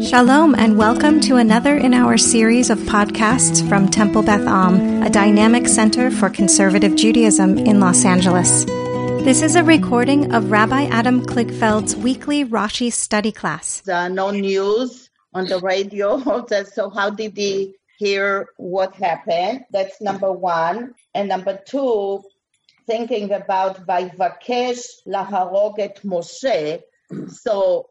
Shalom, and welcome to another in our series of podcasts from Temple Beth Am, a dynamic center for conservative Judaism in Los Angeles. This is a recording of Rabbi Adam Kligfeld's weekly Rashi study class. Uh, no news on the radio. so, how did he hear what happened? That's number one. And number two, thinking about Vayvakesh laharog et Moshe. So,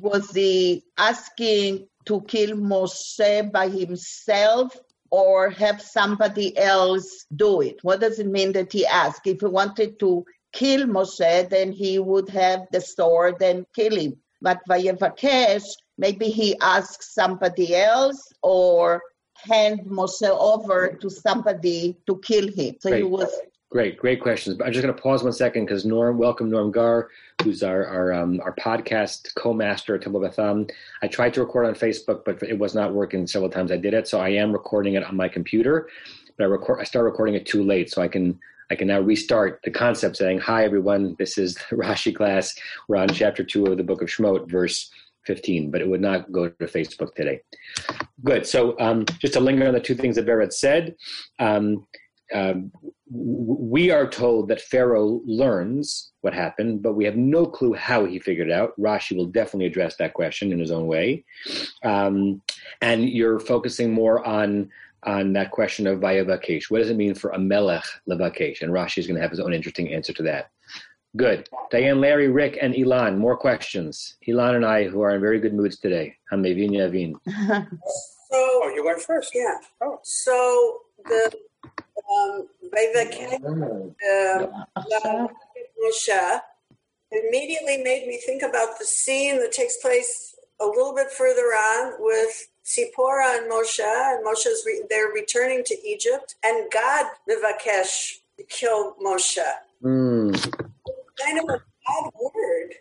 was he asking to kill Moshe by himself or have somebody else do it? What does it mean that he asked? If he wanted to kill Moshe, then he would have the sword and kill him. But Vayevakesh, maybe he asks somebody else or hand Moshe over to somebody to kill him. So he was Great, great questions. I'm just going to pause one second because Norm, welcome Norm Gar, who's our our, um, our podcast co-master at Temple Beth Am. I tried to record on Facebook, but it was not working several times. I did it, so I am recording it on my computer. But I record, I start recording it too late, so I can I can now restart the concept, saying, "Hi everyone, this is the Rashi class. We're on chapter two of the book of Shemot, verse 15." But it would not go to Facebook today. Good. So um, just to linger on the two things that Barrett said. Um, um, we are told that Pharaoh learns what happened, but we have no clue how he figured it out. Rashi will definitely address that question in his own way. Um, and you're focusing more on on that question of Vayavakesh. What does it mean for a melech levakesh? And Rashi is going to have his own interesting answer to that. Good. Diane, Larry, Rick, and Ilan, more questions. Ilan and I, who are in very good moods today. Hamevin Yavin. so, oh, you went first. Yeah. Oh. So the um, um, Moshe immediately made me think about the scene that takes place a little bit further on with Sipora and Moshe, and Moshe's re- they're returning to Egypt, and God Vivakesh killed Moshe. Mm. Kind of a bad word.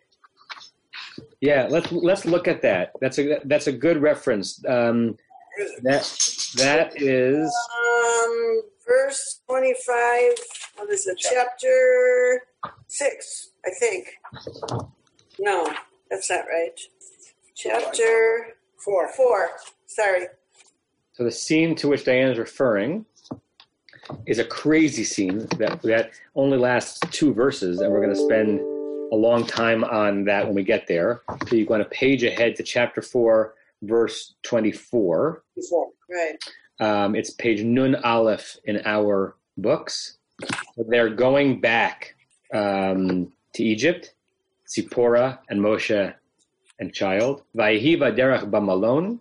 Yeah, let's let's look at that. That's a that's a good reference. Um, that that is um, verse 25, what is it, chapter 6, I think. No, that's not right. Chapter 4. 4, sorry. So the scene to which Diane is referring is a crazy scene that, that only lasts two verses, and we're going to spend a long time on that when we get there. So you go on a page ahead to chapter 4, verse 24. 24, right. Um, it's page Nun Aleph in our books. They're going back um, to Egypt, Zipporah and Moshe and child. Vayihiva derech.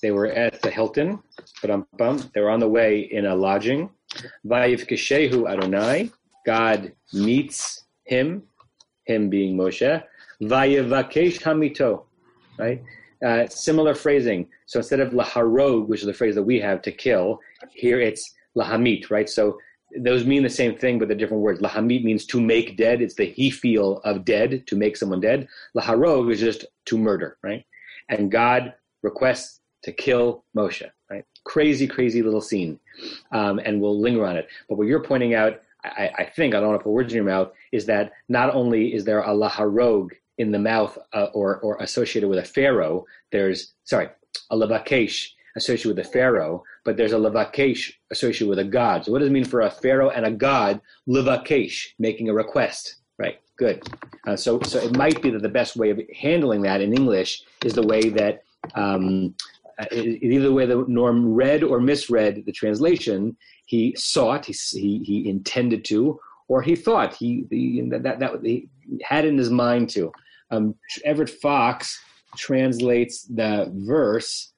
They were at the Hilton. They were on the way in a lodging. Vayivkeshehu Adonai. God meets him, him being Moshe. Vayivakesh hamito. Right? Uh, similar phrasing. So instead of laharog, which is the phrase that we have to kill, here it's lahamit, right? So those mean the same thing, but they're different words. Lahamit means to make dead. It's the hif'il of dead, to make someone dead. Laharog is just to murder, right? And God requests to kill Moshe, right? Crazy, crazy little scene. Um, and we'll linger on it. But what you're pointing out, I, I, think, I don't want to put words in your mouth, is that not only is there a laharog in the mouth uh, or, or associated with a pharaoh, there's, sorry, a lavakesh associated with a pharaoh, but there's a lavakesh associated with a god. So what does it mean for a pharaoh and a god, lavakesh, making a request, right? Good. Uh, so, so it might be that the best way of handling that in English is the way that um, uh, either the way that Norm read or misread the translation. He sought, he, he, he intended to, or he thought he, he that, that, that he had in his mind to. Um, Everett Fox translates the verse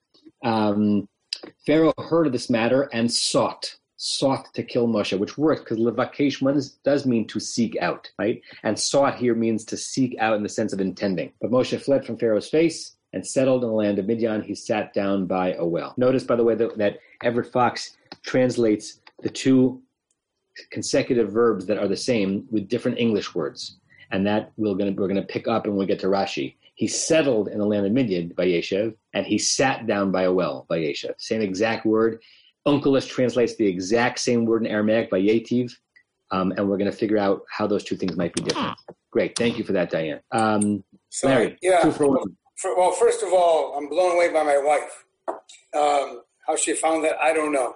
um, Pharaoh heard of this matter and sought sought to kill Moshe, which works because levakesh does mean to seek out, right? And sought here means to seek out in the sense of intending. But Moshe fled from Pharaoh's face and settled in the land of Midian. He sat down by a well. Notice, by the way, that, that Everett Fox translates the two consecutive verbs that are the same with different English words and that we're going to we're going to pick up and we'll get to Rashi. He settled in the land of Midian by Yeshev, and he sat down by a well by Yeshev. Same exact word. Onkelos translates the exact same word in Aramaic by Yetiv, um, and we're going to figure out how those two things might be different. Great, thank you for that, Diane. Um, Larry, yeah. two for one. For, well, first of all, I'm blown away by my wife. Um, how she found that, I don't know.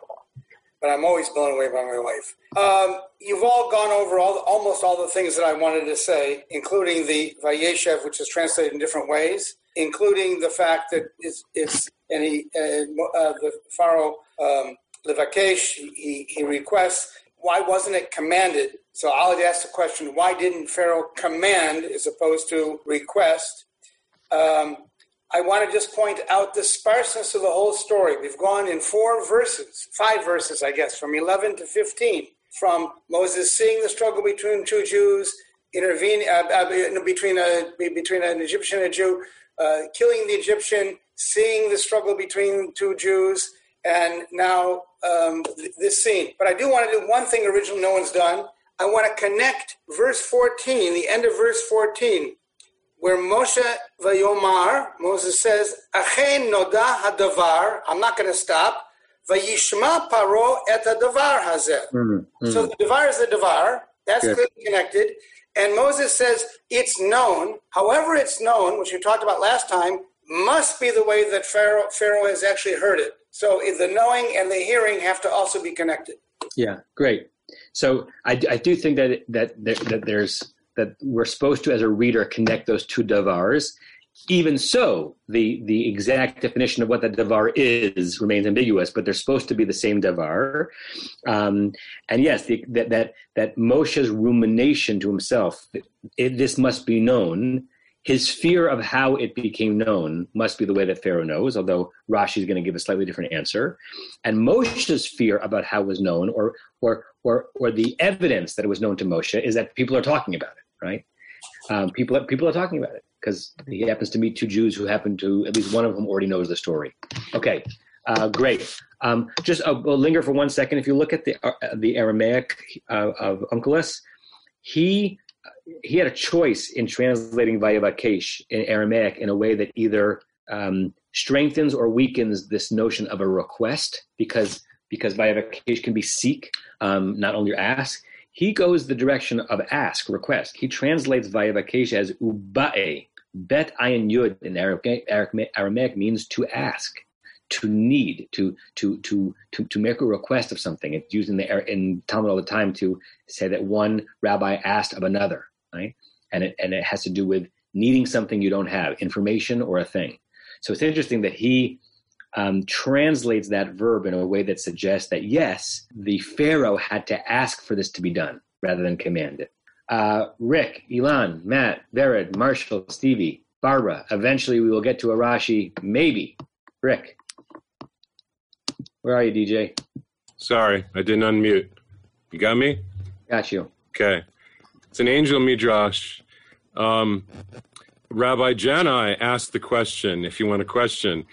But I'm always blown away by my wife. Um, you've all gone over all almost all the things that I wanted to say, including the Vayeshev, which is translated in different ways, including the fact that it's, it's and he, uh, uh, the Pharaoh um, Levakesh, he, he requests, why wasn't it commanded? So I'll ask the question, why didn't Pharaoh command as opposed to request? Um, I want to just point out the sparseness of the whole story. We've gone in four verses, five verses, I guess, from 11 to 15, from Moses seeing the struggle between two Jews, intervening uh, uh, between a between an Egyptian and a Jew, uh, killing the Egyptian, seeing the struggle between two Jews, and now um, this scene. But I do want to do one thing originally no one's done. I want to connect verse 14, the end of verse 14, where Moshe Vayomar, Moses says, Achen noda hadavar, I'm not going to stop, Vayishma paro et hadavar hazeh. Mm-hmm. So the davar is the davar, that's Good. clearly connected. And Moses says it's known, however it's known, which we talked about last time, must be the way that Pharaoh, Pharaoh has actually heard it. So the knowing and the hearing have to also be connected. Yeah, great. So I, I do think that that that there's that we're supposed to, as a reader, connect those two davars. Even so, the the exact definition of what that davar is remains ambiguous, but they're supposed to be the same davar. Um, and yes, the, that that that Moshe's rumination to himself, it, this must be known, his fear of how it became known must be the way that Pharaoh knows, although Rashi is going to give a slightly different answer. And Moshe's fear about how it was known, or or or or the evidence that it was known to Moshe, is that people are talking about it, right? Um, people are, people are talking about it because he happens to meet two Jews who happen to at least one of them already knows the story. Okay, uh, great. Um, just uh, we'll linger for one second. If you look at the uh, the Aramaic uh, of Onkelos, he he had a choice in translating Vayevakesh in Aramaic in a way that either um, strengthens or weakens this notion of a request, because because Vayevakesh can be seek, um, not only ask. He goes the direction of ask, request. He translates Vayevakesh as ubae. Bet ayin yud in Aramaic, Aramaic means to ask to need to to to to to make a request of something. It's used in the in Talmud all the time to say that one rabbi asked of another right? And it and it has to do with needing something you don't have, information or a thing. So it's interesting that he um, translates that verb in a way that suggests that yes, the Pharaoh had to ask for this to be done rather than command it. Uh, Rick, Elon, Matt, Vered, Marshall, Stevie, Barbara. Eventually, we will get to Arashi. Maybe. Rick, where are you, DJ? Sorry, I didn't unmute. You got me? Got you. Okay. It's an angel midrash. Um, Rabbi Janai asked the question, if you want a question.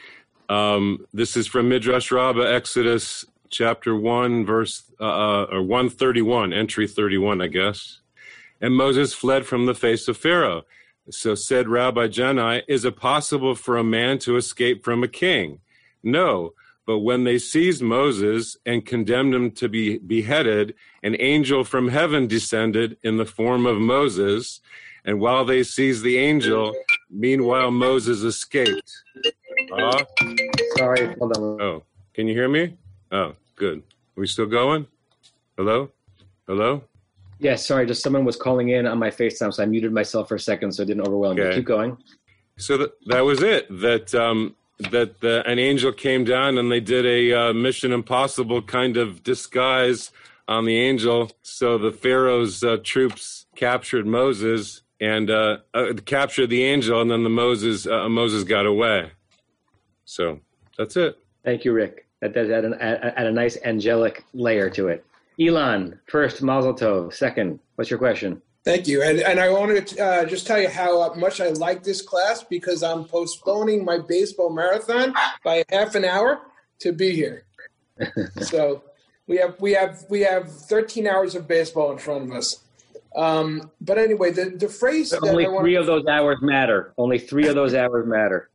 Um, this is from Midrash Rabbah, Exodus chapter 1, verse uh, uh or 131, entry 31, I guess. And Moses fled from the face of Pharaoh. So said Rabbi Janai, Is it possible for a man to escape from a king? No, but when they seized Moses and condemned him to be beheaded, an angel from heaven descended in the form of Moses. And while they seized the angel, meanwhile Moses escaped. Uh, Sorry, hold on. Oh, can you hear me? Oh, good. Are we still going? Hello? Hello? Yes, sorry, just someone was calling in on my FaceTime, so I muted myself for a second so it didn't overwhelm okay. you. Keep going. So that, that was it. That um, that the, an angel came down and they did a uh, Mission Impossible kind of disguise on the angel. So the Pharaoh's uh, troops captured Moses and uh, uh captured the angel, and then the Moses uh, Moses got away. So that's it. Thank you, Rick. That does add, an, add, add a nice angelic layer to it. Elon, first, Mazel Tov. Second, what's your question? Thank you. And, and I wanted to uh, just tell you how much I like this class because I'm postponing my baseball marathon by half an hour to be here. so we have we have we have 13 hours of baseball in front of us. Um, but anyway, the, the phrase that only three of those hours matter. Only three of those hours matter.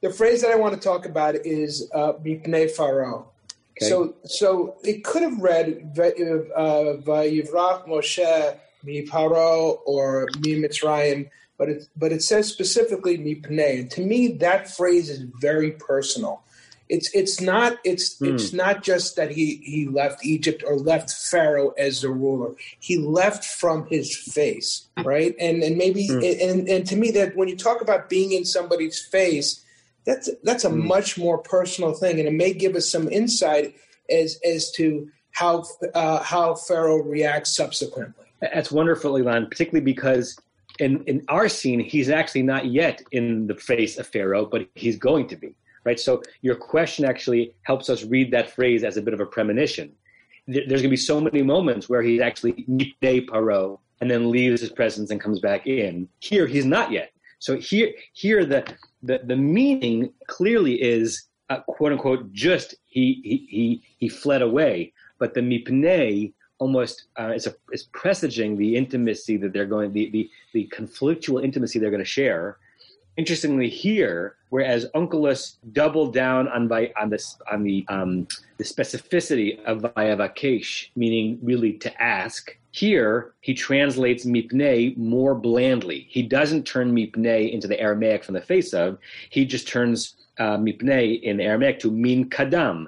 The phrase that I want to talk about is uh, Pharaoh. Okay. So so it could have read uh, Vayivrach Moshe mi Paro or mi Mitzrayim but it but it says specifically mipnei, and to me that phrase is very personal. It's it's not it's Hmm. it's not just that he he left Egypt or left Pharaoh as the ruler. He left from his face, right? And and maybe Hmm. and and to me that when you talk about being in somebody's face, that's that's a Hmm. much more personal thing, and it may give us some insight as as to how uh, how Pharaoh reacts subsequently. That's wonderful, Elon, particularly because in, in our scene, he's actually not yet in the face of Pharaoh, but he's going to be, right? So your question actually helps us read that phrase as a bit of a premonition. There's going to be so many moments where he's actually Mipnei Paro and then leaves his presence and comes back in. Here, he's not yet. So here, here the, the, the meaning clearly is, uh, quote unquote, just he, he, he, he fled away. But the Mipnei almost uh, is, a, is presaging the intimacy that they're going, the, the, the conflictual intimacy they're going to share. Interestingly, here, whereas Onkelos doubled down on Vi- on this on the um, the specificity of Vayavakesh, meaning really to ask. Here, he translates mipnei more blandly. He doesn't turn mipnei into the Aramaic from the face of. He just turns uh, mipnei in Aramaic to min kadam,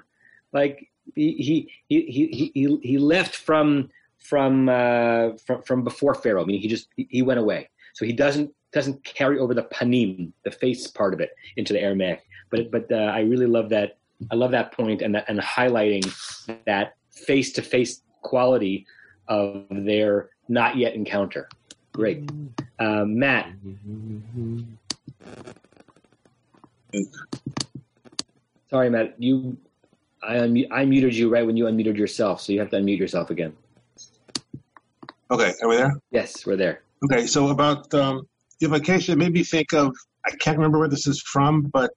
like he he he he left from from uh, from from before Pharaoh. I mean, he just he, went away. So he doesn't doesn't carry over the panim, the face part of it, into the Aramaic. But but uh, I really love that. I love that point and that, and highlighting that face to face quality of their not yet encounter. Great, um, Matt. Sorry, Matt. You, I unmu- I muted you right when you unmuted yourself, so you have to unmute yourself again. Okay, are we there? Yes, we're there. Okay, so about um, the bakasha, it made me think of I can't remember where this is from, but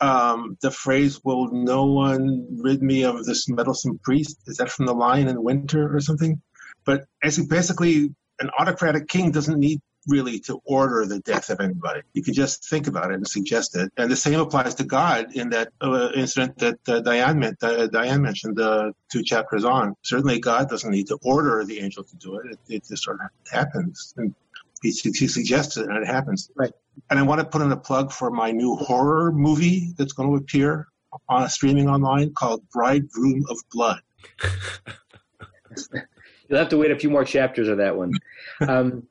um, the phrase "Will no one rid me of this meddlesome priest?" Is that from the Lion in Winter or something? But as basically, an autocratic king doesn't need really to order the death of anybody. You can just think about it and suggest it. And the same applies to God in that uh, incident that uh, Diane, meant, uh, Diane mentioned uh, two chapters on. Certainly, God doesn't need to order the angel to do it. It, it just sort of happens. And he, he suggests it and it happens. Right. And I want to put in a plug for my new horror movie that's going to appear on streaming online called Bridegroom of Blood. You'll have to wait a few more chapters of that one. Um,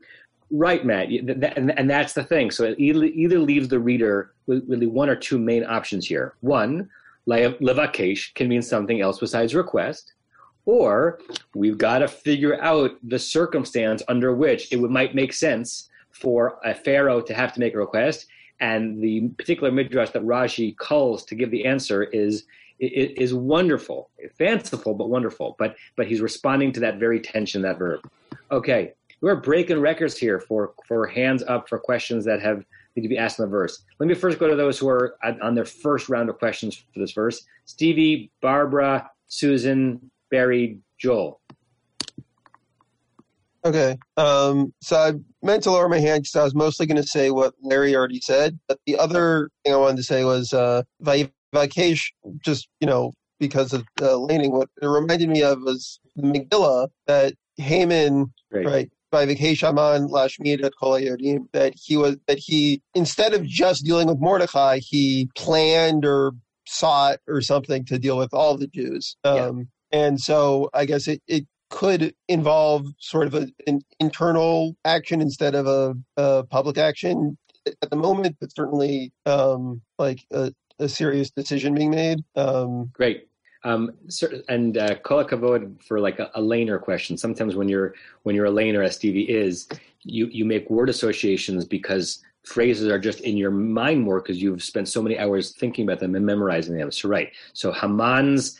right, Matt. And, that's the thing. So it either, leaves the reader with really one or two main options here. One, le- levakesh can mean something else besides request, or we've got to figure out the circumstance under which it would, might make sense for a pharaoh to have to make a request. And the particular midrash that Rashi culls to give the answer is is wonderful, fanciful but wonderful. But but he's responding to that very tension, that verb. Okay, we're breaking records here for for hands up for questions that have need to be asked in the verse. Let me first go to those who are on their first round of questions for this verse: Stevie, Barbara, Susan, Barry, Joel. Okay. Um, so I meant to lower my hand because I was mostly going to say what Larry already said. But the other thing I wanted to say was uh, just, you know, because of uh, laning, what it reminded me of was the Megillah that Haman, Great. right, by Vikesh Aman Lashmid at Kol Yodim, that he was, that he, instead of just dealing with Mordecai, he planned or sought or something to deal with all the Jews. Um, And so I guess it, it could involve sort of a, an internal action instead of a, a public action at the moment, but certainly um, like a, a serious decision being made. Um, Great. Um, and uh, for like a, a laner question. Sometimes when you're when you're a laner, as Stevie is, you you make word associations because phrases are just in your mind more because you've spent so many hours thinking about them and memorizing them. So right. So Haman's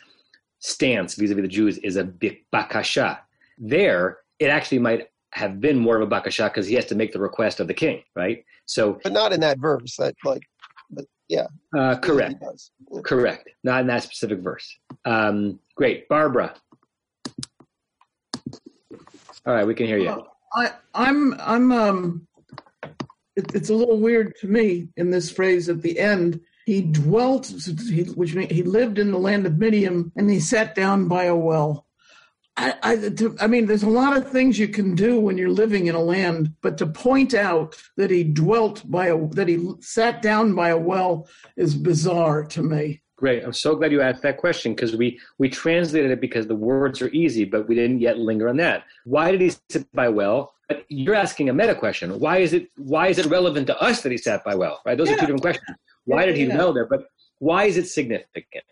stance vis-a-vis the Jews is a bakasha. There, it actually might have been more of a bakasha because he has to make the request of the king, right? So but not in that verse. That like, but yeah, uh, correct. He does. Correct. Not in that specific verse. Um, great. Barbara. All right, we can hear you. Well, I, I'm, I'm, um, it, it's a little weird to me in this phrase at the end. He dwelt, he, which means he lived in the land of Midian, and he sat down by a well. I, I, to, I mean, there's a lot of things you can do when you're living in a land, but to point out that he dwelt by a, that he sat down by a well is bizarre to me. Great. I'm so glad you asked that question because we, we translated it because the words are easy, but we didn't yet linger on that. Why did he sit by well? But you're asking a meta question. Why is it why is it relevant to us that he sat by well? Right? Those yeah. are two different questions. Why did he yeah. well there? But why is it significant?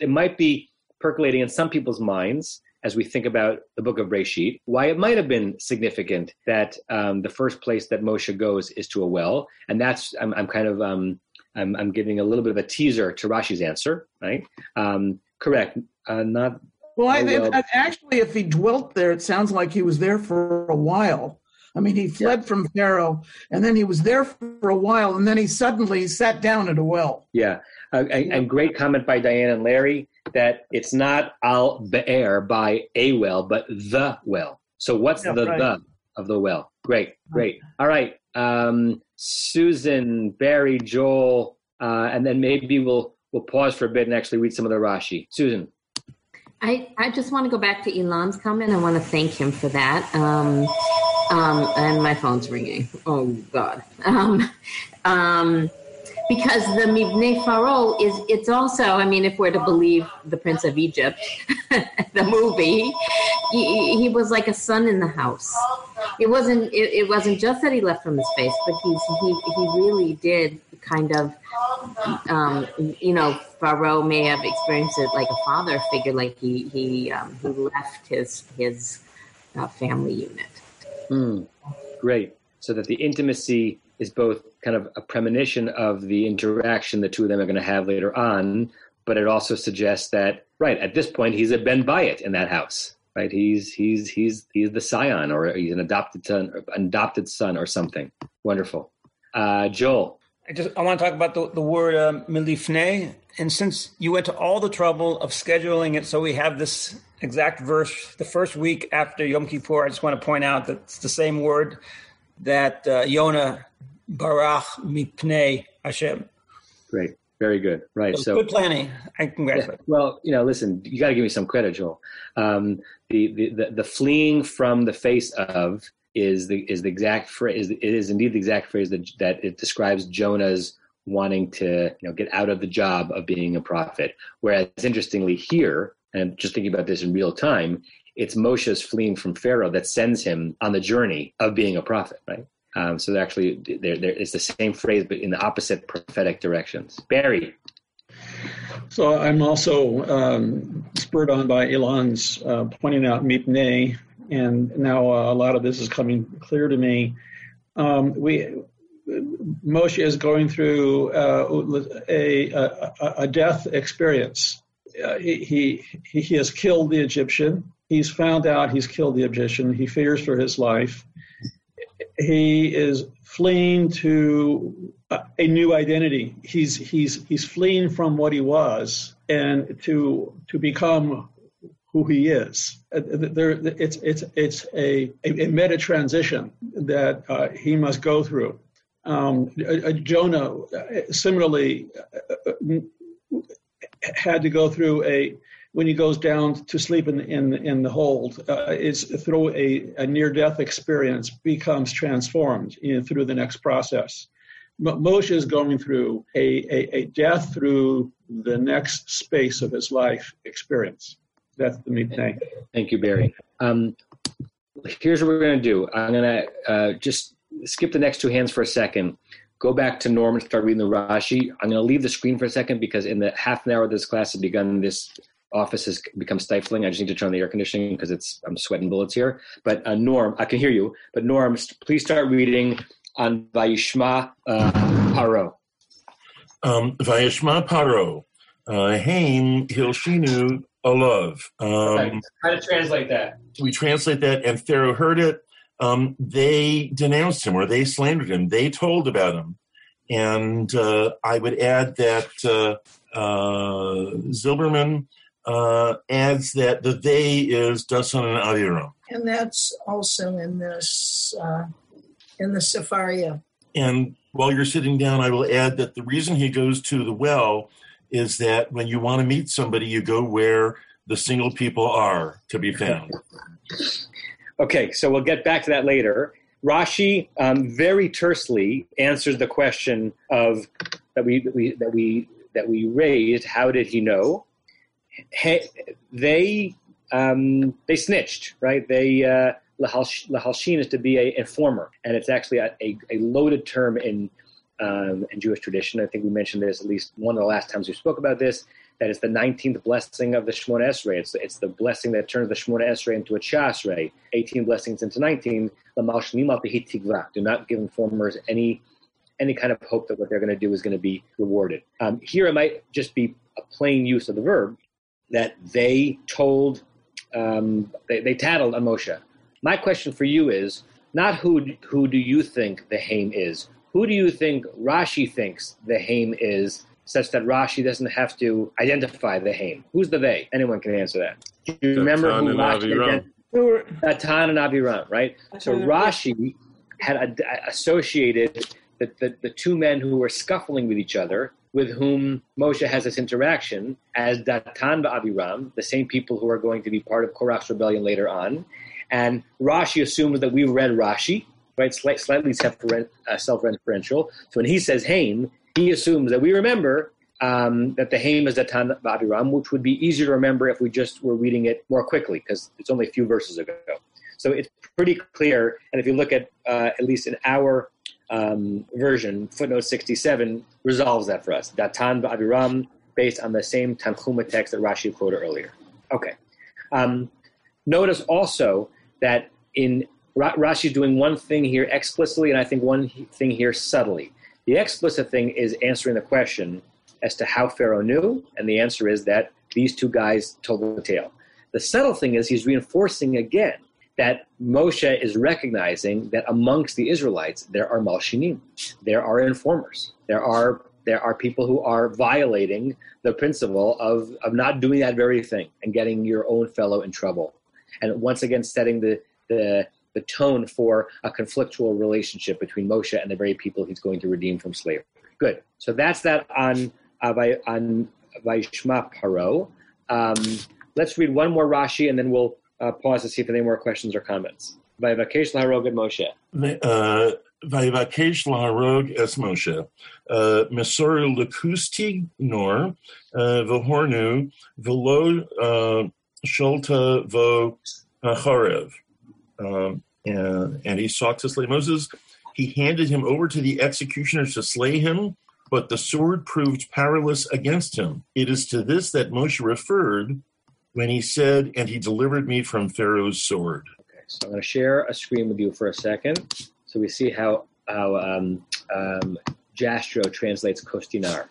It might be percolating in some people's minds as we think about the book of Breshit, why it might have been significant that um, the first place that Moshe goes is to a well, and that's I'm, I'm kind of um, I'm, I'm, giving a little bit of a teaser to Rashi's answer, right? Um, correct, uh, not. Well, I, well. actually, if he dwelt there, it sounds like he was there for a while. I mean, he fled yeah. from Pharaoh, and then he was there for a while, and then he suddenly sat down at a well. Yeah, uh, and, and great comment by Diane and Larry that it's not al be'er by a well, but the well. So what's yeah, the right. the of the well? Great, great. All right, um, Susan, Barry, Joel, uh, and then maybe we'll we'll pause for a bit and actually read some of the Rashi. Susan. I, I just want to go back to Elon's comment. I want to thank him for that. Um, um, and my phone's ringing. Oh God. Um, um, because the Mipnei Pharaoh is it's also I mean if we're to believe the Prince of Egypt the movie he, he, was like a son in the house. It wasn't it, it, wasn't just that he left from his face but he's he he really did kind of um, you know Pharaoh may have experienced it like a father figure like he he um, he left his his uh, family unit. Mm, great. So that the intimacy is both kind of a premonition of the interaction the two of them are going to have later on, but it also suggests that right at this point he's a Ben Bayit in that house. Right, he's he's he's he's the scion, or he's an adopted son, adopted son, or something. Wonderful, uh, Joel. I just I want to talk about the, the word um, milifne, and since you went to all the trouble of scheduling it, so we have this exact verse the first week after Yom Kippur. I just want to point out that it's the same word that uh, Barach mipnei Hashem. Great. Very good. Right. So, so good planning. I congratulate. Yeah, well, you know, listen, you got to give me some credit, Joel. Um, the, the, the, the fleeing from the face of is the is the exact phrase. It is indeed the exact phrase that that it describes Jonah's wanting to you know get out of the job of being a prophet. Whereas, interestingly, here and just thinking about this in real time, it's Moshe's fleeing from Pharaoh that sends him on the journey of being a prophet. Right. Um, so actually, there, there is the same phrase, but in the opposite prophetic directions. Barry. So I'm also um, spurred on by Elon's uh, pointing out mipnei, and now uh, a lot of this is coming clear to me. Um, we Moshe is going through uh, a, a, a, death experience. Uh, he, he, he has killed the Egyptian. He's found out he's killed the Egyptian. He fears for his life he is fleeing to a new identity. He's he's he's fleeing from what he was and to to become who he is. Uh, there, it's it's it's a a, meta transition that uh, he must go through. Um, Jonah similarly uh, had to go through a when he goes down to sleep in in, in the hold, uh, is through a, a near death experience becomes transformed through the next process. Moshe is going through a, a, a, death through the next space of his life experience. That's the main thing. Thank you, Barry. Um, here's what we're going to do. I'm going to uh, just skip the next two hands for a second. Go back to Norm and start reading the Rashi. I'm going to leave the screen for a second because in the half an hour this class has begun this office has become stifling. I just need to turn on the air conditioning because it's I'm sweating bullets here. But uh, Norm, I can hear you. But Norm, please start reading on Vayishma uh, Paro. Um, Vayishma Paro, uh, Haim Hilshinu Olav. Um, How to translate that? We translate that, and Pharaoh heard it. Um, they denounced him or they slandered him. They told about him. And uh, I would add that uh, uh, Zilberman uh, adds that the they is Dasan and Aviram. And that's also in this uh, in the Sefaria. And while you're sitting down, I will add that the reason he goes to the well is that when you want to meet somebody, you go where the single people are to be found. Okay, so we'll get back to that later. Rashi um, very tersely answers the question of that we, that we that we that we raised. How did he know? He, they um, they snitched, right? They uh, lahalshin is to be a informer, and it's actually a, a, a loaded term in um, in Jewish tradition. I think we mentioned this at least one of the last times we spoke about this. That is the 19th blessing of the Shemona Esrei. It's, it's the blessing that turns the Shemona Esrei into a Chasrei. 18 blessings into 19. Do not give informers any any kind of hope that what they're going to do is going to be rewarded. Um, here it might just be a plain use of the verb that they told, um, they, they tattled on Moshe. My question for you is not who who do you think the Haim is? Who do you think Rashi thinks the Haim is such that Rashi doesn't have to identify the Haim. Who's the they? Anyone can answer that. Do you remember who Rashi identified? Datan and Aviram, right? So Rashi had associated the, the, the, two men who were scuffling with each other, with whom Moshe has this interaction, as Datan Aviram, the same people who are going to be part of Korach's rebellion later on. And Rashi assumes that we read Rashi, right? slightly uh, self-referential. So when he says Haim, he assumes that we remember um, that the Haim is Datan Aviram, which would be easier to remember if we just were reading it more quickly, because it's only a few verses ago. So it's pretty clear. And if you look at, uh, at least in our um, version, footnote 67 resolves that for us. Datan Aviram, based on the same Tanchuma text that Rashi quoted earlier. Okay. Um, notice also that in Rashi is doing one thing here explicitly, and I think one thing here subtly. The explicit thing is answering the question as to how Pharaoh knew, and the answer is that these two guys told the tale. The subtle thing is he's reinforcing again that Moshe is recognizing that amongst the Israelites there are malshinim, there are informers, there are there are people who are violating the principle of, of not doing that very thing and getting your own fellow in trouble. And once again setting the, the the tone for a conflictual relationship between Moshe and the very people he's going to redeem from slavery. Good. So that's that on uh, on Vaishma Paro. Um, let's read one more Rashi and then we'll uh, pause to see if any more questions or comments. Vayivakesh laharog et Moshe. Uh, Vayivakesh laharog es Moshe. Uh, Mesor lekusti nor uh, v'hornu v'lo sholta vo chorev um, and he sought to slay Moses. He handed him over to the executioners to slay him, but the sword proved powerless against him. It is to this that Moshe referred when he said, And he delivered me from Pharaoh's sword. Okay, so I'm going to share a screen with you for a second so we see how, how um, um, Jastrow translates Kostinar.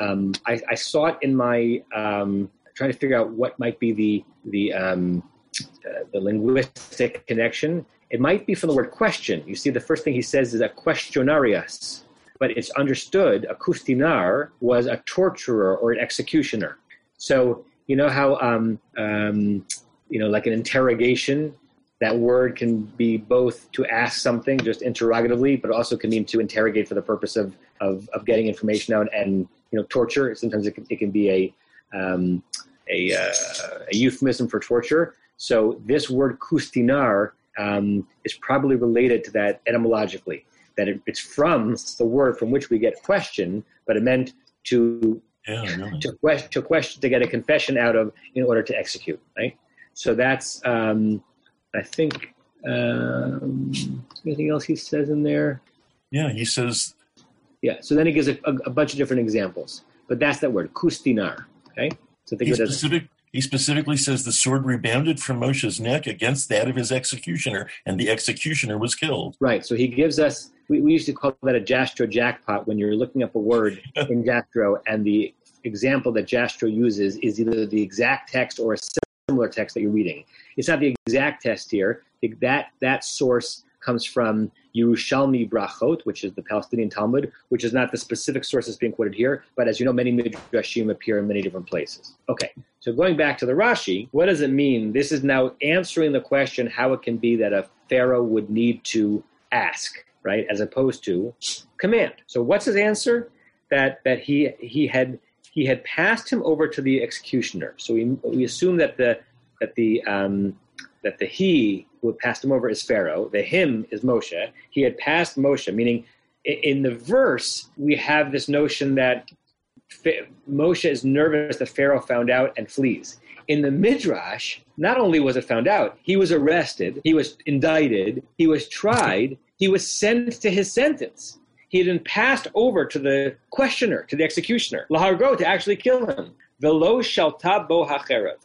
Um, I, I, saw it in my um, trying to figure out what might be the the um, uh, the linguistic connection. It might be from the word question. You see, the first thing he says is a questionarius, but it's understood a kustinar was a torturer or an executioner. So you know how um, um, you know, like an interrogation, that word can be both to ask something just interrogatively, but also can mean to interrogate for the purpose of of, of getting information out and you know torture. Sometimes it can, it can be a um, a, uh, a euphemism for torture. So this word kustinar um, is probably related to that etymologically. That it, it's from the word from which we get question, but it meant to yeah, really. to question to question to get a confession out of in order to execute. Right. So that's um, I think um, anything else he says in there. Yeah, he says. Yeah. So then he gives a, a, a bunch of different examples, but that's that word kustinar. Okay. So think he, specific, he specifically says the sword rebounded from Moshe's neck against that of his executioner, and the executioner was killed. Right. So he gives us, we, we used to call that a Jastrow jackpot when you're looking up a word in Jastrow, and the example that Jastrow uses is either the exact text or a similar text that you're reading. It's not the exact text here. That, that source comes from Yerushalmi Brachot, which is the Palestinian Talmud, which is not the specific source that's being quoted here, but as you know, many midrashim appear in many different places. Okay, so going back to the Rashi, what does it mean? This is now answering the question how it can be that a pharaoh would need to ask, right, as opposed to command. So what's his answer? That that he he had he had passed him over to the executioner. So we, we assume that the that the um, that the he who had passed him over is Pharaoh. The him is Moshe. He had passed Moshe, meaning in the verse we have this notion that Moshe is nervous that Pharaoh found out and flees. In the Midrash, not only was it found out, he was arrested, he was indicted, he was tried, he was sent to his sentence. He had been passed over to the questioner, to the executioner, Lahargo, to actually kill him. Velo shalta bo hacherev.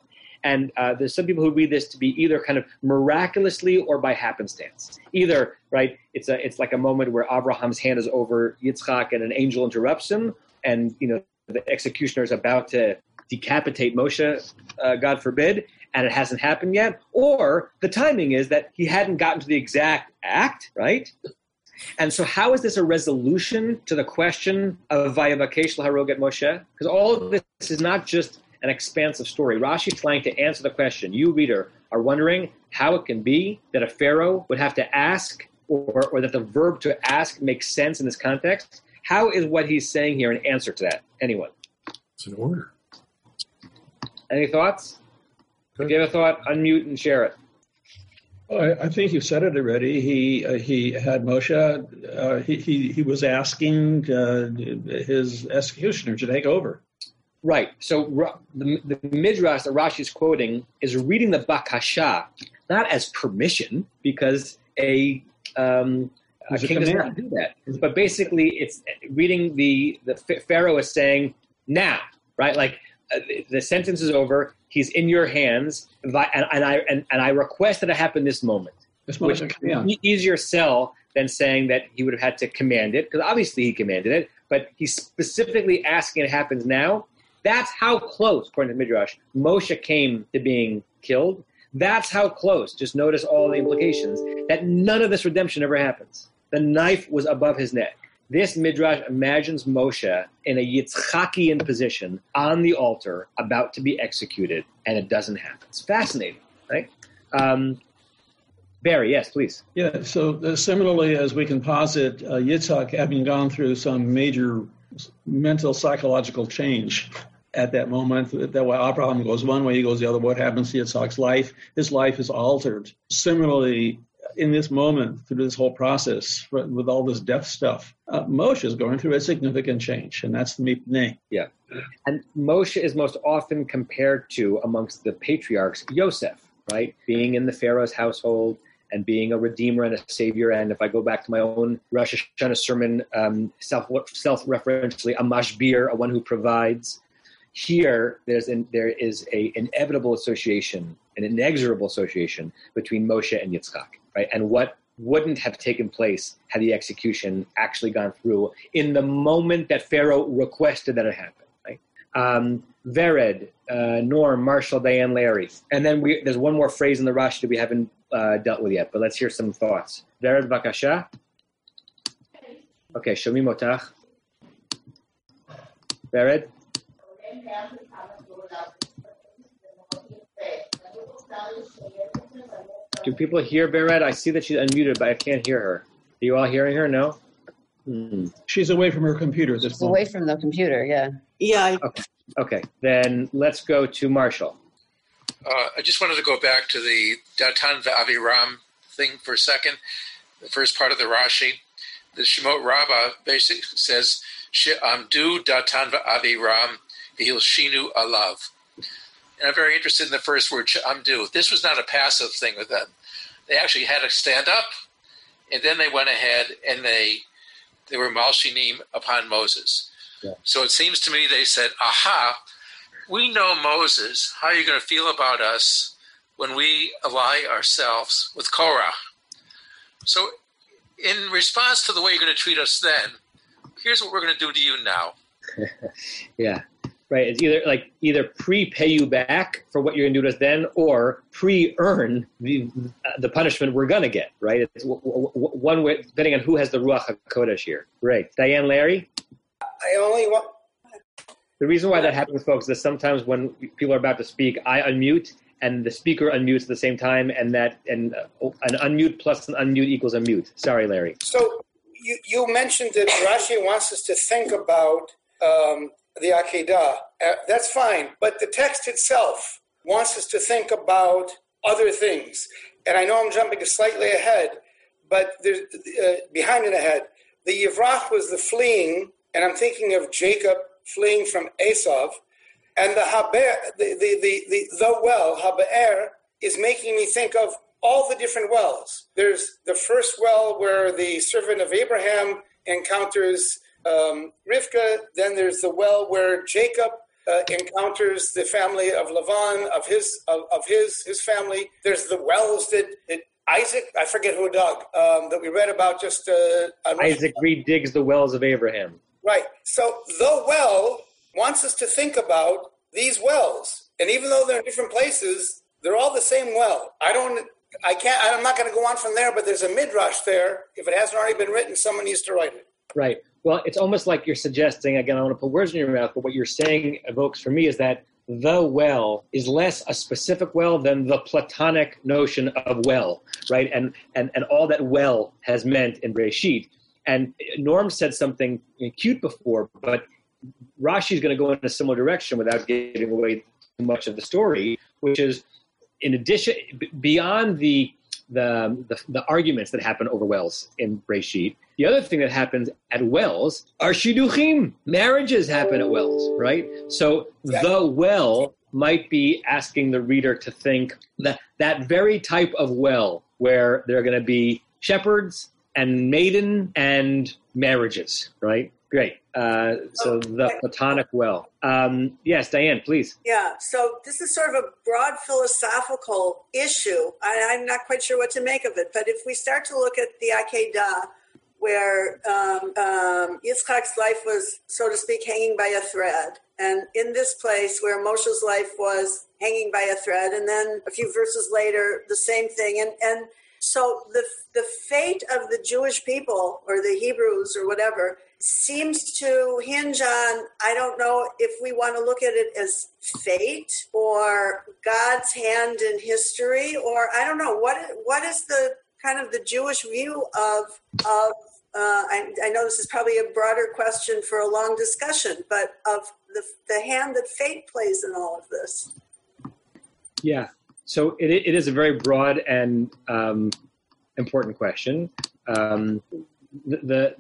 And uh, there's some people who read this to be either kind of miraculously or by happenstance. Either, right, it's a it's like a moment where Abraham's hand is over Yitzchak and an angel interrupts him, and you know the executioner is about to decapitate Moshe, uh, God forbid, and it hasn't happened yet. Or the timing is that he hadn't gotten to the exact act, right? And so, how is this a resolution to the question of Vayavakesh Laharoget Moshe? Because all of this is not just an expansive story. Rashi trying to answer the question. You, reader, are wondering how it can be that a pharaoh would have to ask, or, or that the verb to ask makes sense in this context. How is what he's saying here an answer to that? Anyone? It's an order. Any thoughts? You a thought, unmute and share it. I, I think you said it already. He uh, he had Moshe. Uh, he, he he was asking uh, his executioner to take over. Right. So the, the midrash that Rashi is quoting is reading the bakasha not as permission because a um, a king does not do that. But basically, it's reading the the Pharaoh is saying now, right? Like Uh, the- the sentence is over. He's in your hands, and, and I and, and I request that it happen this moment. This Which moment, yeah. e- easier sell than saying that he would have had to command it, because obviously he commanded it, but he's specifically asking it happens now. That's how close, according to Midrash, Moshe came to being killed. That's how close. Just notice all the implications that none of this redemption ever happens. The knife was above his neck. This Midrash imagines Moshe in a Yitzchakian position on the altar, about to be executed, and it doesn't happen. It's fascinating, right? Um, Barry, yes, please. Yeah. So uh, similarly, as we can posit, uh, Yitzhak having gone through some major mental psychological change at that moment, that way Abraham goes one way, he goes the other. What happens to Yitzhak's life? His life is altered. Similarly, in this moment, through this whole process, with all this death stuff, uh, Moshe is going through a significant change, and that's the mipnei. Yeah. And Moshe is most often compared to, amongst the patriarchs, Yosef, right? Being in the Pharaoh's household and being a redeemer and a savior. And if I go back to my own Rosh Hashanah sermon, um, self referentially, a mashbir, a one who provides. Here, there's an, there is a inevitable association, an inexorable association between Moshe and Yitzchak, right? And what wouldn't have taken place had the execution actually gone through in the moment that Pharaoh requested that it happen, right? Um, Vered, uh, Norm, Marshall, Diane, Larry. And then we, there's one more phrase in the rush that we haven't uh, dealt with yet, but let's hear some thoughts. Vered, Bakasha. Okay, Shomi Motach. Vered. Do people hear Vered? I see that she's unmuted, but I can't hear her. Are you all hearing her? No? Hmm. She's away from her computer at this point. away from the computer. Yeah. Yeah. Okay. okay, then let's go to Marshall. Uh, I just wanted to go back to the Datan Aviram thing for a second. The first part of the Rashi, the Shemot Rabbah basically says She'amdu Datan Aviram Shinu Alav. And I'm very interested in the first word She'amdu. This was not a passive thing with them. They actually had to stand up, and then they went ahead and they they were malshinim upon Moses. Yeah. So it seems to me they said, "Aha, we know Moses. How are you going to feel about us when we ally ourselves with Korah? So, in response to the way you're going to treat us then, here's what we're going to do to you now. Yeah, right. It's either like either pre-pay you back for what you're going to do to us then, or pre-earn the uh, the punishment we're going to get. Right. It's w- w- w- one way, depending on who has the ruach hakodesh here. Right. Diane, Larry. I only want. The reason why that happens, folks, is sometimes when people are about to speak, I unmute and the speaker unmutes at the same time, and that and uh, an unmute plus an unmute equals a mute. Sorry, Larry. So you, you mentioned that Rashi wants us to think about um, the Akedah. Uh, that's fine. But the text itself wants us to think about other things. And I know I'm jumping slightly ahead, but there's, uh, behind and ahead. The Yivrach was the fleeing, and I'm thinking of Jacob fleeing from Esav. And the Haber, the, the, the, the, the well, Haber, is making me think of all the different wells. There's the first well where the servant of Abraham encounters um, Rivka. Then there's the well where Jacob uh, encounters the family of Lavan, of his of, of, his his family. There's the wells that, that Isaac, I forget who dug, um, that we read about just. Uh, Isaac redigs the wells of Abraham. Right. So the well wants us to think about these wells, and even though they're in different places, they're all the same well. I don't. I can't. I'm not going to go on from there. But there's a midrash there. If it hasn't already been written, someone needs to write it. Right. Well, it's almost like you're suggesting, again, I want to put words in your mouth, but what you're saying evokes for me is that the well is less a specific well than the platonic notion of well, right? And and and all that well has meant in Breshit. And Norm said something cute before, but Rashi is going to go in a similar direction without giving away too much of the story, which is in addition beyond the the, the, the arguments that happen over wells in Breshit. The other thing that happens at wells are shidduchim. Marriages happen at wells, right? So the well might be asking the reader to think that that very type of well where there are going to be shepherds and maiden and marriages, right? Great. Uh, so the Platonic well. Um, yes, Diane, please. Yeah. So this is sort of a broad philosophical issue. I, am not quite sure what to make of it, but if we start to look at the Akedah, where um, um, Yitzchak's life was, so to speak, hanging by a thread, and in this place where Moshe's life was hanging by a thread, and then a few verses later, the same thing, and and so the the fate of the Jewish people or the Hebrews or whatever seems to hinge on I don't know if we want to look at it as fate or God's hand in history or I don't know what what is the kind of the Jewish view of of uh, I, I, know this is probably a broader question for a long discussion, but of the, the hand that fate plays in all of this. Yeah, so it, it is a very broad and um, important question. Um, the, the,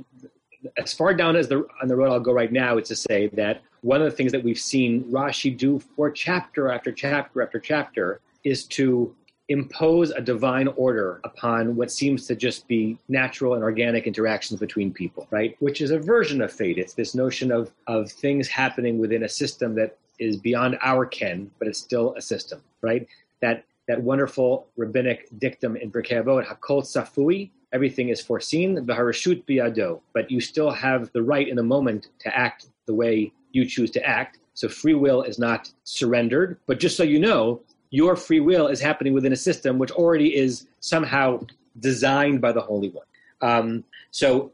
as far down as the on the road I'll go right now is to say that one of the things that we've seen Rashi do for chapter after chapter after chapter is to impose a divine order upon what seems to just be natural and organic interactions between people, right? Which is a version of fate. It's this notion of of things happening within a system that is beyond our ken, but it's still a system, right? That that wonderful rabbinic dictum in Pirkei Avot, Hakol Safui, everything is foreseen, V'harashut biado, but you still have the right in the moment to act the way you choose to act. So free will is not surrendered, but just so you know, your free will is happening within a system which already is somehow designed by the Holy One. Um, so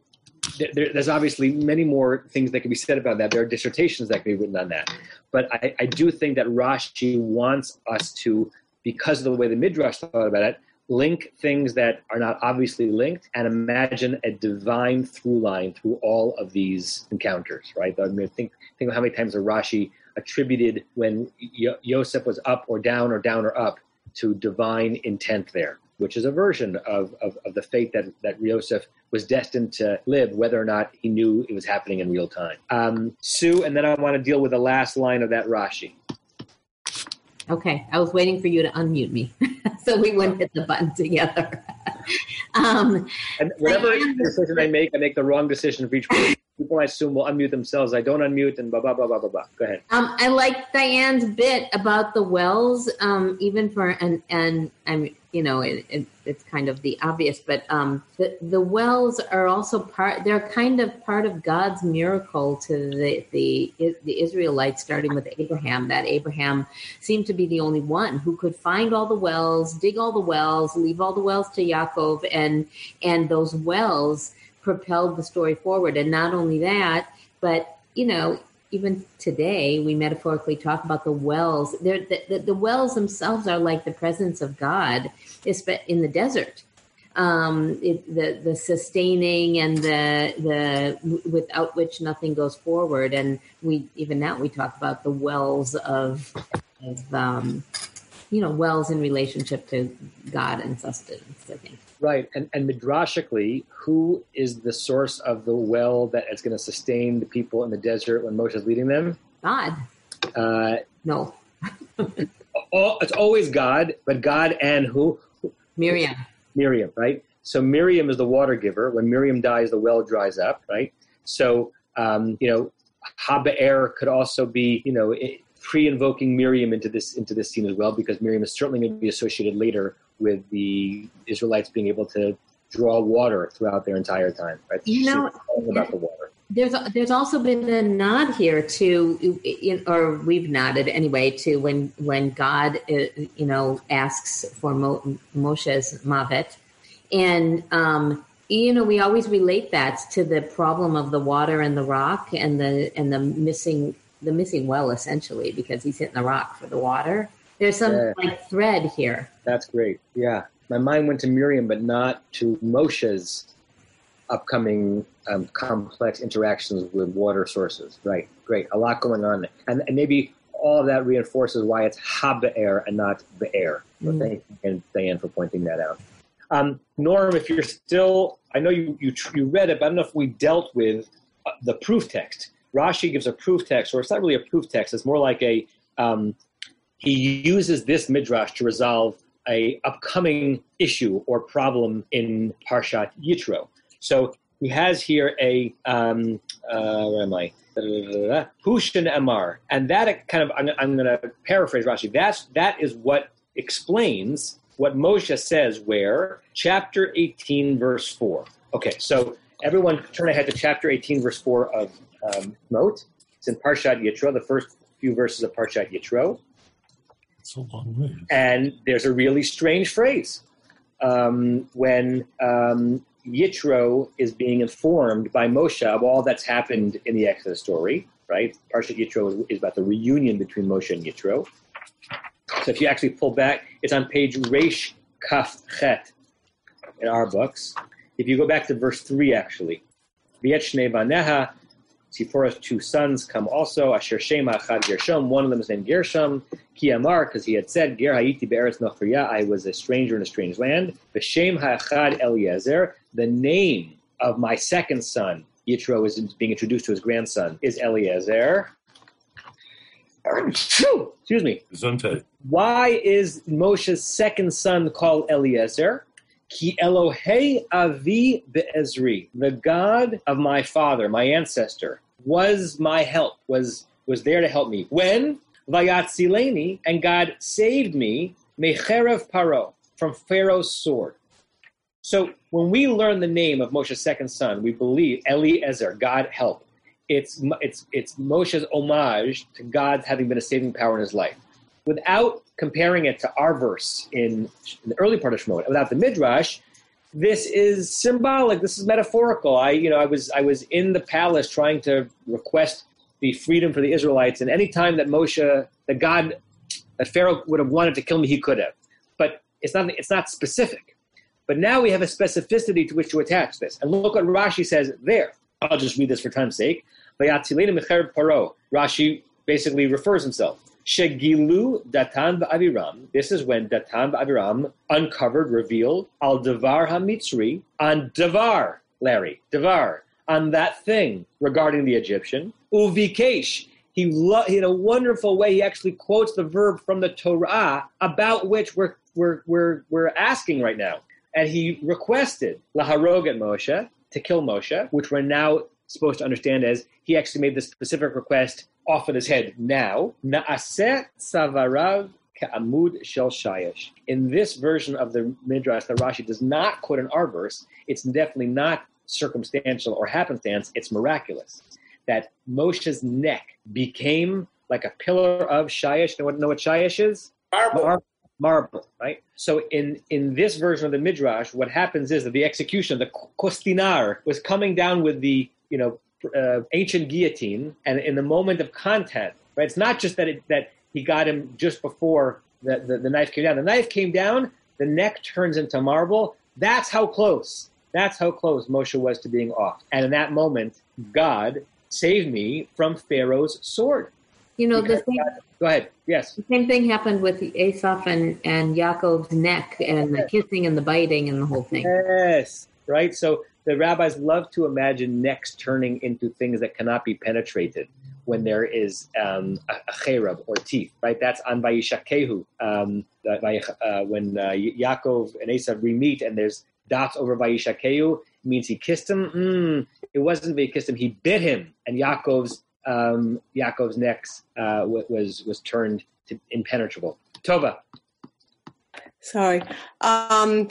there, there's obviously many more things that can be said about that. There are dissertations that can be written on that. But I, I do think that Rashi wants us to, because of the way the Midrash thought about it, link things that are not obviously linked and imagine a divine through line through all of these encounters, right? I mean, think, think of how many times the Rashi attributed when Yosef was up or down or down or up to divine intent there, which is a version of, of, of the fate that, that Yosef was destined to live, whether or not he knew it was happening in real time. Um, Sue, and then I want to deal with the last line of that Rashi. Okay, I was waiting for you to unmute me, so we wouldn't hit the button together. um, and whatever decision I make, I make the wrong decision for each person. People I assume will unmute themselves. I don't unmute, and blah blah blah blah blah blah. Go ahead. Um, I like Diane's bit about the wells, um, even for and and I'm you know, it, it, it's kind of the obvious, but um, the, the wells are also part, they're kind of part of God's miracle to the, the, the Israelites, starting with Abraham, that Abraham seemed to be the only one who could find all the wells, dig all the wells, leave all the wells to Yaakov, and, and those wells propelled the story forward. And not only that, but, you know, even today we metaphorically talk about the wells the, the, the, wells themselves are like the presence of god in the desert um, it, the the sustaining and the the without which nothing goes forward. And we even now we talk about the wells of of um, you know wells in relationship to God and sustenance. I think. Right, and and midrashically, who is the source of the well that is going to sustain the people in the desert when Moshe is leading them? God. Uh, no. all, it's always God, but God and who? Miriam. Miriam, right? So Miriam is the water giver. When Miriam dies, the well dries up, right? So um, you know, Habe'er could also be, you know, pre-invoking Miriam into this into this scene as well, because Miriam is certainly going to be associated later with the Israelites being able to draw water throughout their entire time. Right? You know, about the water. There's there's also been a nod here to, or we've nodded anyway to when when God uh, you know asks for Mo, Moshe's mavet, and um, you know we always relate that to the problem of the water and the rock and the and the missing the missing well essentially because he's hitting the rock for the water. There's some yeah. like thread here. That's great. Yeah, my mind went to Miriam, but not to Moshe's upcoming um, complex interactions with water sources. Right, great. A lot going on, and, and maybe all of that reinforces why it's habe'er and not be'er. So mm. thank you, Diane, for pointing that out. Um, Norm, if you're still, I know you, you, you read it, but I don't know if we dealt with uh, the proof text. Rashi gives a proof text, or it's not really a proof text. It's more like a um, he uses this midrash to resolve a upcoming issue or problem in Parshat Yitro. So he has here a um, uh, where am I? Hushan Amar, and that kind of I'm, I'm going to paraphrase Rashi. That's that is what explains what Moshe says. Where chapter 18, verse four. Okay, so everyone turn ahead to chapter 18, verse four of um, Mot. It's in Parshat Yitro, the first few verses of Parshat Yitro. A long way. And there's a really strange phrase um, when um, Yitro is being informed by Moshe of all that's happened in the Exodus story, right? Parshat Yitro is about the reunion between Moshe and Yitro. So if you actually pull back, it's on page Reish Kaf Chet in our books. If you go back to verse 3, actually, Viet Shnei Baneha, Zipporah's two sons come also. Asher Shema Achad Gershom. One of them is named Gershom. Ki Amar, because he had said, Ger Haiti Be'eretz Nochriya, I was a stranger in a strange land. V'Shem Ha'achad Eliezer. The name of my second son, Yitro is being introduced to his grandson, is Eliezer. Excuse me. Why is Moshe's second son called Eliezer? Ki Elohei Avi Be'ezri, the God of my father, my ancestor, was my help, was was there to help me. When Vayatzileni, and God saved me, Mecherev Paro, from Pharaoh's sword. So when we learn the name of Moshe's second son, we believe Eliezer, God help. It's it's it's Moshe's homage to God having been a saving power in his life without comparing it to our verse in, in the early part of Shemot, without the midrash, this is symbolic. This is metaphorical. I, you know, I was I was in the palace trying to request the freedom for the Israelites, and any time that Moshe, that God, that Pharaoh would have wanted to kill me, he could have. But it's not it's not specific. But now we have a specificity to which to attach this. And look what Rashi says there. I'll just read this for time's sake. Rashi basically refers himself. Shegilu Datan Aviram. This is when Datan Aviram uncovered, revealed Al Devar HaMitzri on Devar, Larry, Devar, on that thing regarding the Egyptian. Uvikesh. He, lo- he, in a wonderful way, he actually quotes the verb from the Torah about which we're, we're, we're, we're asking right now. And he requested Laharog at Moshe, to kill Moshe, which we're now supposed to understand as he actually made this specific request off of his head now. Naaseh savarav ka'amud shel shayash. In this version of the Midrash the Rashi does not quote an our verse, it's definitely not circumstantial or happenstance, it's miraculous. That Moshe's neck became like a pillar of shayash. Know what, know what shayash is? Marble. Mar- marble, right? So in, in this version of the Midrash, what happens is that the execution, the kostinar, was coming down with the, you know, uh, ancient guillotine, and in the moment of contact, right? It's not just that it, that he got him just before the, the, the knife came down. The knife came down, the neck turns into marble. That's how close. That's how close Moshe was to being off. And in that moment, God saved me from Pharaoh's sword. You know, the Because same, God- go ahead. Yes. the same thing happened with Esav and, and Yaakov's neck and the kissing and the biting and the whole thing. Yes. Right. So the rabbis love to imagine necks turning into things that cannot be penetrated when there is um, a, a cherev or teeth. Right. That's on Vayishakehu. Um, uh, when uh, Yaakov and Esav re-meet and there's dots over Vayishakehu, means he kissed him. Mm, it wasn't that he kissed him. He bit him, and Yaakov's um, Yaakov's neck uh, was was turned to impenetrable. Tova. Sorry. Um,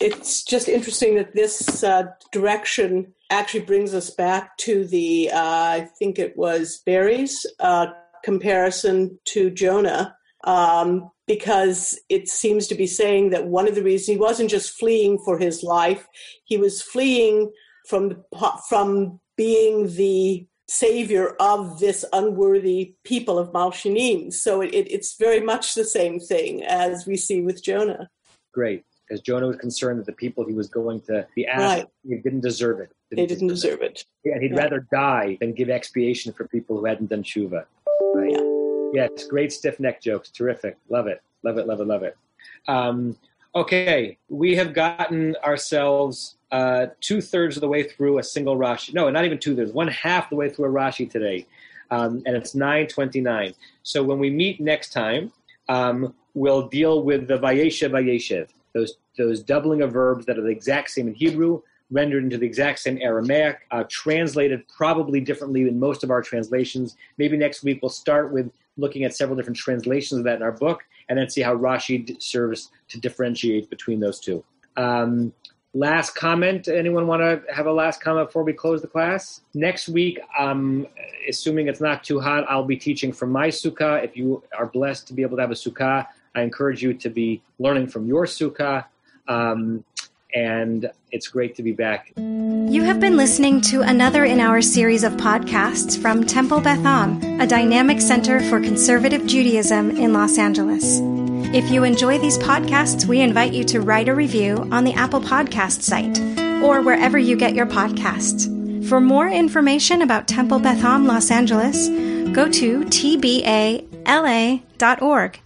it's just interesting that this uh, direction actually brings us back to the, uh, I think it was Barry's uh, comparison to Jonah, um, because it seems to be saying that one of the reasons he wasn't just fleeing for his life, he was fleeing from from being the savior of this unworthy people of Malshanim. So it, it, it's very much the same thing as we see with Jonah. Great. Because Jonah was concerned that the people he was going to be asked Right. didn't deserve it. They didn't deserve it. And he'd Yeah. rather die than give expiation for people who hadn't done tshuva. Right. Yes, great stiff neck jokes. Terrific. Love it. Love it. Love it. Love it. Um, okay, we have gotten ourselves uh, two thirds of the way through a single Rashi. No, not even two thirds. One half the way through a Rashi today, um, and it's nine twenty nine. So when we meet next time, um, we'll deal with the Vayeshev Vayeshev. Those those doubling of verbs that are the exact same in Hebrew, rendered into the exact same Aramaic, uh, translated probably differently in most of our translations. Maybe next week we'll start with looking at several different translations of that in our book, and then see how Rashi serves to differentiate between those two. Um, last comment. Anyone want to have a last comment before we close the class? Next week, um, assuming it's not too hot, I'll be teaching from my sukkah. If you are blessed to be able to have a sukkah, I encourage you to be learning from your sukkah. Um, and it's great to be back. You have been listening to another in our series of podcasts from Temple Beth Am, a dynamic center for conservative Judaism in Los Angeles. If you enjoy these podcasts, we invite you to write a review on the Apple Podcast site or wherever you get your podcasts. For more information about Temple Beth Am Los Angeles, go to tbala.org.